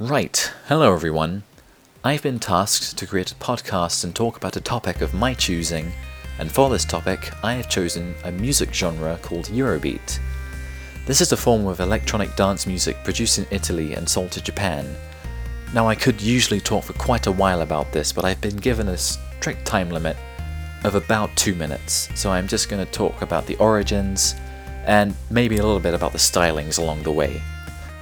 Right, hello everyone. I've been tasked to create a podcast and talk about a topic of my choosing, and for this topic, I have chosen a music genre called Eurobeat. This is a form of electronic dance music produced in Italy and sold to Japan. Now, I could usually talk for quite a while about this, but I've been given a strict time limit of about two minutes, so I'm just going to talk about the origins and maybe a little bit about the stylings along the way.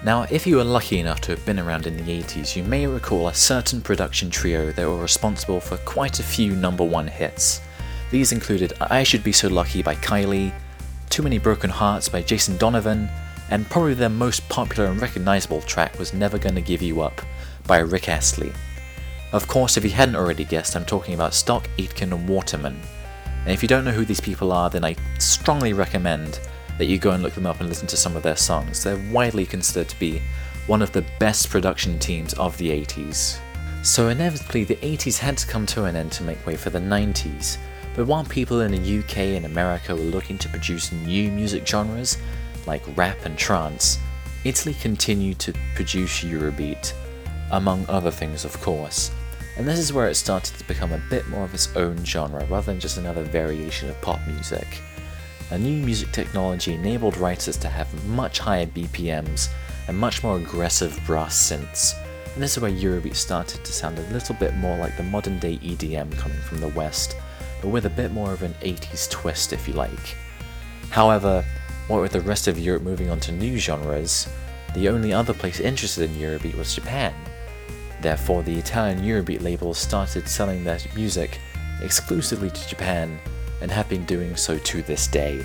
Now, if you are lucky enough to have been around in the 80s, you may recall a certain production trio that were responsible for quite a few number one hits. These included I Should Be So Lucky by Kylie, Too Many Broken Hearts by Jason Donovan, and probably their most popular and recognizable track was Never Gonna Give You Up by Rick Astley. Of course, if you hadn't already guessed, I'm talking about Stock, Aitken, and Waterman. And if you don't know who these people are, then I strongly recommend that you go and look them up and listen to some of their songs. They're widely considered to be one of the best production teams of the 80s. So, inevitably, the 80s had to come to an end to make way for the 90s. But while people in the UK and America were looking to produce new music genres, like rap and trance, Italy continued to produce Eurobeat, among other things, of course. And this is where it started to become a bit more of its own genre rather than just another variation of pop music. A new music technology enabled writers to have much higher BPMs and much more aggressive brass synths, and this is where Eurobeat started to sound a little bit more like the modern day EDM coming from the West, but with a bit more of an 80s twist if you like. However, what with the rest of Europe moving on to new genres, the only other place interested in Eurobeat was Japan. Therefore, the Italian Eurobeat label started selling their music exclusively to Japan and have been doing so to this day.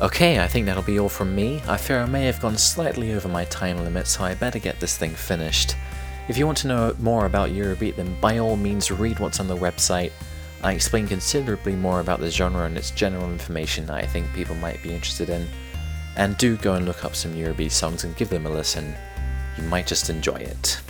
Okay, I think that'll be all from me. I fear I may have gone slightly over my time limit, so I better get this thing finished. If you want to know more about Eurobeat, then by all means read what's on the website. I explain considerably more about the genre and its general information that I think people might be interested in. And do go and look up some Eurobeat songs and give them a listen. You might just enjoy it.